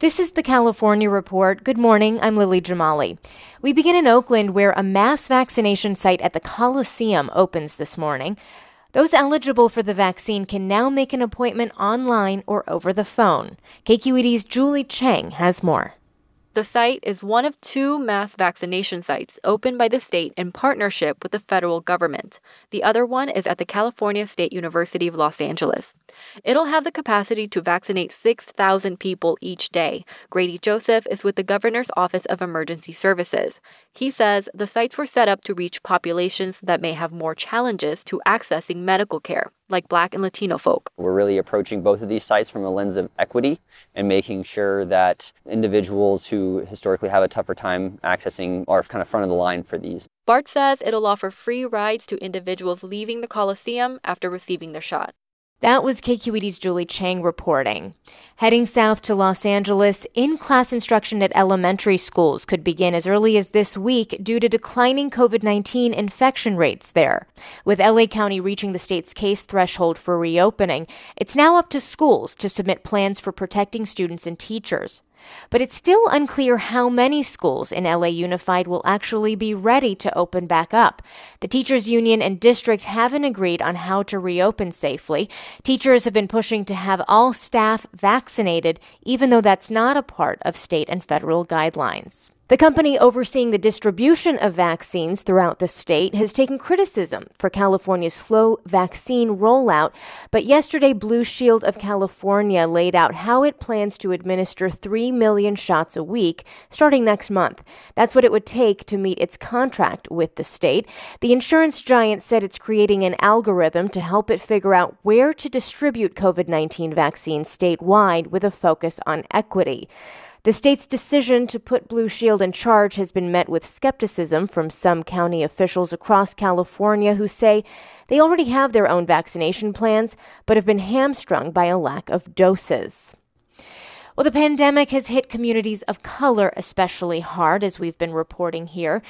This is the California Report. Good morning. I'm Lily Jamali. We begin in Oakland, where a mass vaccination site at the Coliseum opens this morning. Those eligible for the vaccine can now make an appointment online or over the phone. KQED's Julie Chang has more. The site is one of two mass vaccination sites opened by the state in partnership with the federal government. The other one is at the California State University of Los Angeles. It'll have the capacity to vaccinate 6,000 people each day. Grady Joseph is with the Governor's Office of Emergency Services. He says the sites were set up to reach populations that may have more challenges to accessing medical care like Black and Latino folk. We're really approaching both of these sites from a lens of equity and making sure that individuals who historically have a tougher time accessing are kind of front of the line for these. BART says it'll offer free rides to individuals leaving the Coliseum after receiving their shot. That was KQED's Julie Chang reporting. Heading south to Los Angeles, in class instruction at elementary schools could begin as early as this week due to declining COVID 19 infection rates there. With LA County reaching the state's case threshold for reopening, it's now up to schools to submit plans for protecting students and teachers. But it's still unclear how many schools in LA Unified will actually be ready to open back up. The teachers union and district haven't agreed on how to reopen safely. Teachers have been pushing to have all staff vaccinated, even though that's not a part of state and federal guidelines. The company overseeing the distribution of vaccines throughout the state has taken criticism for California's slow vaccine rollout, but yesterday Blue Shield of California laid out how it plans to administer 3 million shots a week starting next month. That's what it would take to meet its contract with the state. The insurance giant said it's creating an algorithm to help it figure out where to distribute COVID 19 vaccines statewide with a focus on equity. The state's decision to put Blue Shield in charge has been met with skepticism from some county officials across California who say they already have their own vaccination plans but have been hamstrung by a lack of doses. Well, the pandemic has hit communities of color especially hard, as we've been reporting here.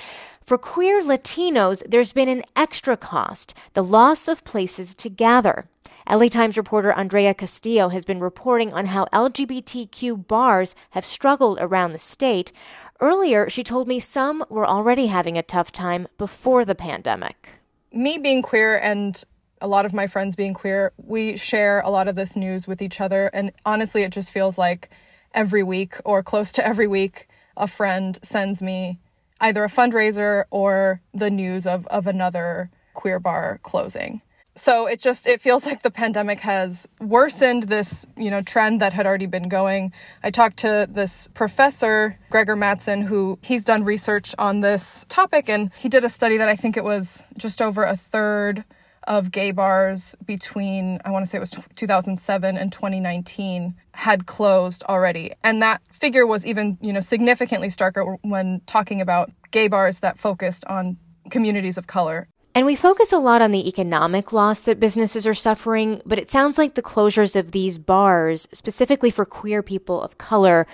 For queer Latinos, there's been an extra cost the loss of places to gather. LA Times reporter Andrea Castillo has been reporting on how LGBTQ bars have struggled around the state. Earlier, she told me some were already having a tough time before the pandemic. Me being queer and a lot of my friends being queer, we share a lot of this news with each other. And honestly, it just feels like every week or close to every week, a friend sends me either a fundraiser or the news of, of another queer bar closing so it just it feels like the pandemic has worsened this you know trend that had already been going. I talked to this professor Greggor Mattson who he's done research on this topic and he did a study that i think it was just over a third of gay bars between i want to say it was 2007 and 2019 had closed already. And that figure was even you know significantly starker when talking about gay bars that focused on communities of color and we focus a lot on the economic loss that businesses are suffering, but it sounds like the closures of these bars, specifically for queer people of color,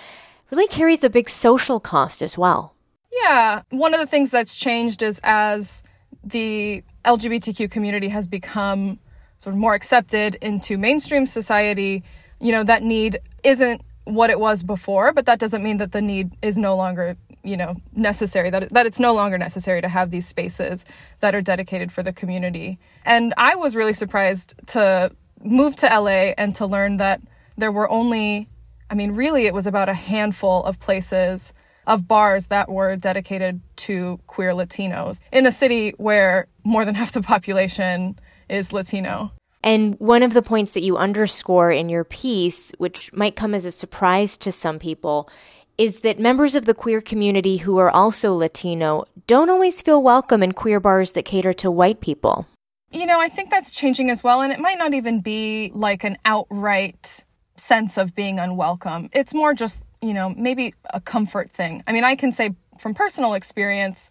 really carries a big social cost as well. Yeah. One of the things that's changed is as the LGBTQ community has become sort of more accepted into mainstream society, you know, that need isn't what it was before, but that doesn't mean that the need is no longer you know necessary that that it's no longer necessary to have these spaces that are dedicated for the community and i was really surprised to move to LA and to learn that there were only I mean really it was about a handful of places of bars that were dedicated to queer Latinos in a city where more than half the population is Latino. And one of the points that you underscore in your piece, which might come as a surprise to some people, is that members of the queer community who are also Latino don't always feel welcome in queer bars that cater to white people. You know, I think that's changing as well. And it might not even be like an outright sense of being unwelcome. It's more just, you know, maybe a comfort thing. I mean, I can say from personal experience,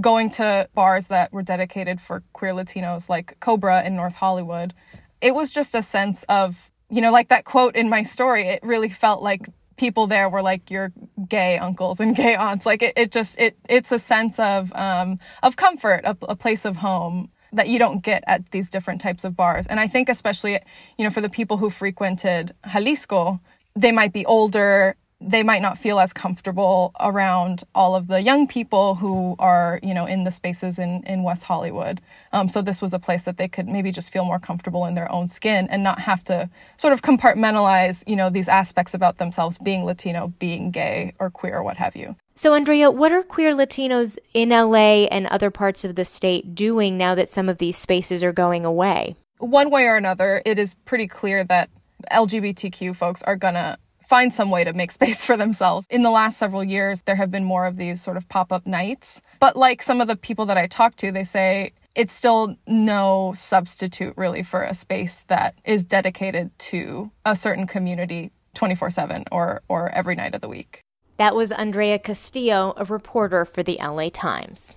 going to bars that were dedicated for queer Latinos, like Cobra in North Hollywood, it was just a sense of, you know, like that quote in my story, it really felt like people there were like your gay uncles and gay aunts. Like it, it just, it, it's a sense of, um, of comfort, a, a place of home that you don't get at these different types of bars. And I think especially, you know, for the people who frequented Jalisco, they might be older they might not feel as comfortable around all of the young people who are, you know, in the spaces in, in West Hollywood. Um, so this was a place that they could maybe just feel more comfortable in their own skin and not have to sort of compartmentalize, you know, these aspects about themselves being Latino, being gay or queer or what have you. So, Andrea, what are queer Latinos in LA and other parts of the state doing now that some of these spaces are going away? One way or another, it is pretty clear that LGBTQ folks are going to find some way to make space for themselves. In the last several years, there have been more of these sort of pop up nights. But like some of the people that I talk to, they say it's still no substitute really for a space that is dedicated to a certain community 24 7 or, or every night of the week. That was Andrea Castillo, a reporter for the LA Times.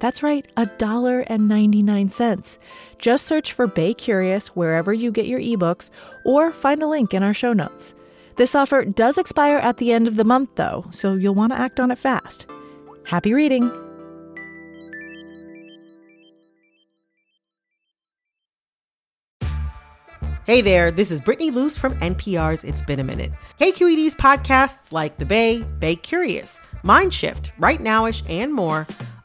That's right, $1.99. Just search for Bay Curious wherever you get your ebooks or find a link in our show notes. This offer does expire at the end of the month, though, so you'll want to act on it fast. Happy reading! Hey there, this is Brittany Luce from NPR's It's Been a Minute. KQED's podcasts like The Bay, Bay Curious, Mind Shift, Right Nowish, and more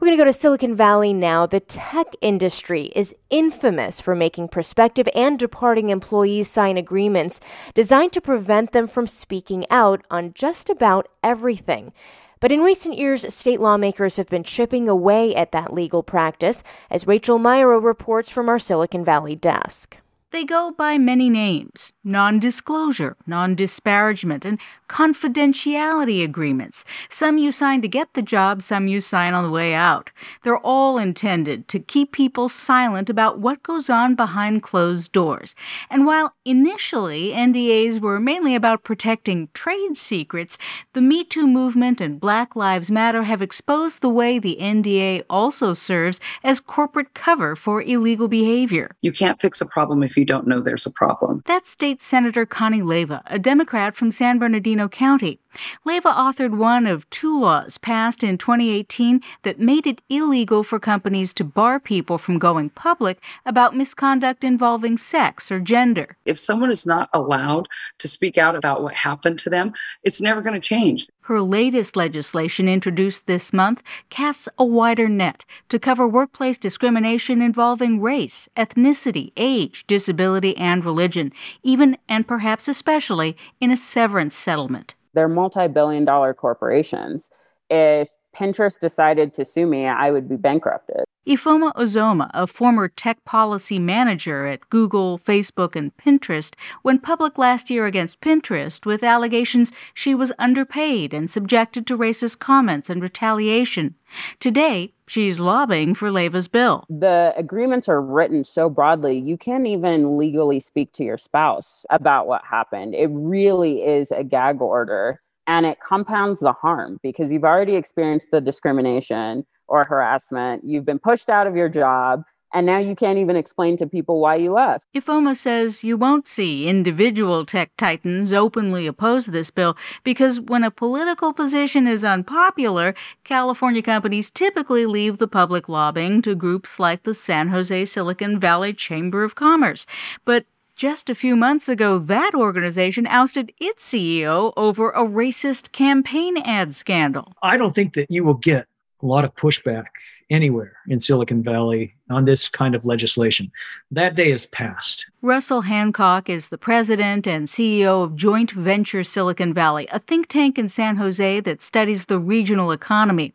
We're going to go to Silicon Valley now. The tech industry is infamous for making prospective and departing employees sign agreements designed to prevent them from speaking out on just about everything. But in recent years, state lawmakers have been chipping away at that legal practice, as Rachael Myrow reports from our Silicon Valley desk. They go by many names non disclosure, non disparagement, and confidentiality agreements. Some you sign to get the job, some you sign on the way out. They're all intended to keep people silent about what goes on behind closed doors. And while initially NDAs were mainly about protecting trade secrets, the Me Too movement and Black Lives Matter have exposed the way the NDA also serves as corporate cover for illegal behavior. You can't fix a problem if you don't know there's a problem. That's State Senator Connie Leyva, a Democrat from San Bernardino County. Leyva authored one of two laws passed in 2018 that made it illegal for companies to bar people from going public about misconduct involving sex or gender. If someone is not allowed to speak out about what happened to them, it's never going to change. Her latest legislation, introduced this month, casts a wider net to cover workplace discrimination involving race, ethnicity, age, disability, and religion, even and perhaps especially in a severance settlement. They're multi billion dollar corporations. If Pinterest decided to sue me, I would be bankrupted. Ifeoma Ozoma, a former tech policy manager at Google, Facebook, and Pinterest, went public last year against Pinterest with allegations she was underpaid and subjected to racist comments and retaliation. Today, she's lobbying for Leyva's bill. The agreements are written so broadly, you can't even legally speak to your spouse about what happened. It really is a gag order and it compounds the harm because you've already experienced the discrimination or harassment, you've been pushed out of your job, and now you can't even explain to people why you left. Ifeoma says you won't see individual tech titans openly oppose this bill because when a political position is unpopular, California companies typically leave the public lobbying to groups like the San Jose Silicon Valley Chamber of Commerce. But just a few months ago, that organization ousted its CEO over a racist campaign ad scandal. I don't think that you will get a lot of pushback anywhere in Silicon Valley on this kind of legislation. That day is past. Russell Hancock is the president and CEO of Joint Venture Silicon Valley, a think tank in San Jose that studies the regional economy.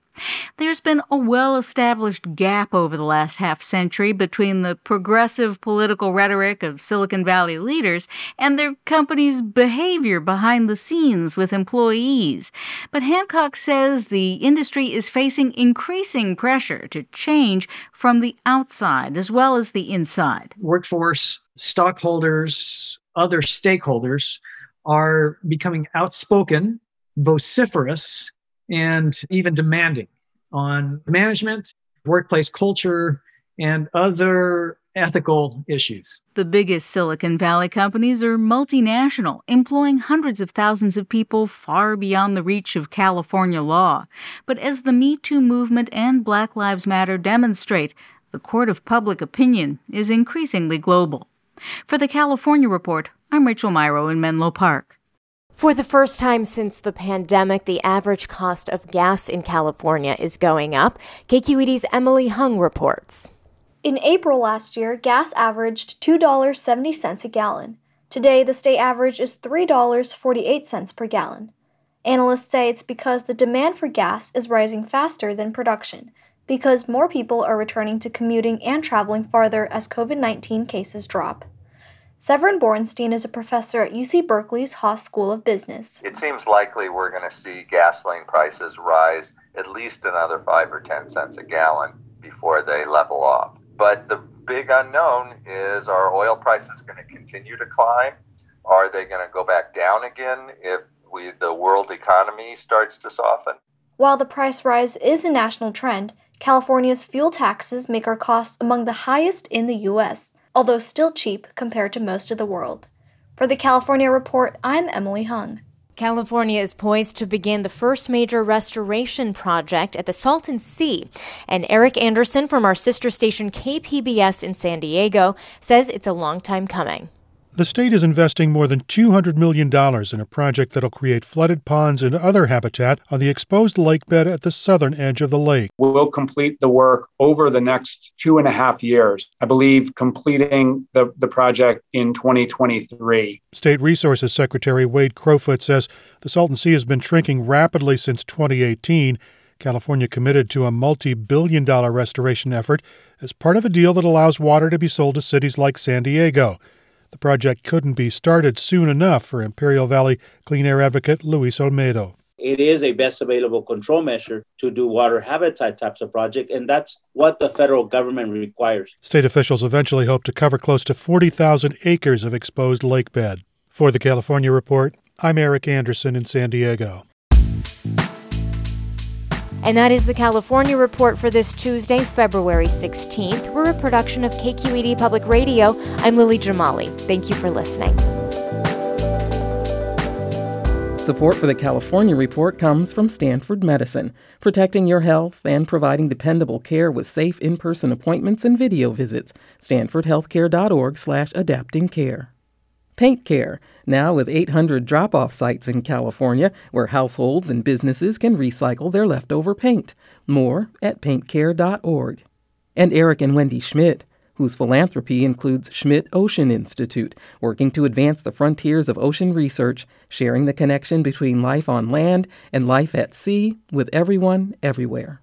There's been a well established gap over the last half century between the progressive political rhetoric of Silicon Valley leaders and their company's behavior behind the scenes with employees. But Hancock says the industry is facing increasing pressure to change from the outside as well as the inside. Workforce, stockholders, other stakeholders are becoming outspoken, vociferous, and even demanding on management, workplace culture, and other ethical issues. The biggest Silicon Valley companies are multinational, employing hundreds of thousands of people far beyond the reach of California law. But as the Me Too movement and Black Lives Matter demonstrate, the court of public opinion is increasingly global. For the California Report, I'm Rachael Myrow in Menlo Park. For the first time since the pandemic, the average cost of gas in California is going up. KQED's Emily Hung reports. In April last year, gas averaged $2.70 a gallon. Today, the state average is $3.48 per gallon. Analysts say it's because the demand for gas is rising faster than production, because more people are returning to commuting and traveling farther as COVID 19 cases drop. Severin Borenstein is a professor at UC Berkeley's Haas School of Business. It seems likely we're going to see gasoline prices rise at least another 5 or 10 cents a gallon before they level off. But the big unknown is are oil prices going to continue to climb? Are they going to go back down again if we, the world economy starts to soften? While the price rise is a national trend, California's fuel taxes make our costs among the highest in the U.S although still cheap compared to most of the world. For the California Report, I'm Emily Hung. California is poised to begin the first major restoration project at the Salton Sea. And Erik Anderson from our sister station KPBS in San Diego says it's a long time coming. The state is investing more than $200 million in a project that'll create flooded ponds and other habitat on the exposed lake bed at the southern edge of the lake. We'll complete the work over the next two and a half years. I believe completing the, the project in 2023. State Resources Secretary Wade Crowfoot says the Salton Sea has been shrinking rapidly since 2018. California committed to a multi billion dollar restoration effort as part of a deal that allows water to be sold to cities like San Diego. The project couldn't be started soon enough for Imperial Valley clean air advocate Luis Olmedo. It is a best available control measure to do water habitat types of project, and that's what the federal government requires. State officials eventually hope to cover close to 40,000 acres of exposed lake bed. For the California Report, I'm Erik Anderson in San Diego. And that is the California Report for this Tuesday, February 16th. We're a production of KQED Public Radio. I'm Lily Jamali. Thank you for listening. Support for the California Report comes from Stanford Medicine, protecting your health and providing dependable care with safe in-person appointments and video visits. StanfordHealthcare.org/slash-adapting care. Paint Care, now with 800 drop off sites in California where households and businesses can recycle their leftover paint. More at paintcare.org. And Eric and Wendy Schmidt, whose philanthropy includes Schmidt Ocean Institute, working to advance the frontiers of ocean research, sharing the connection between life on land and life at sea with everyone, everywhere.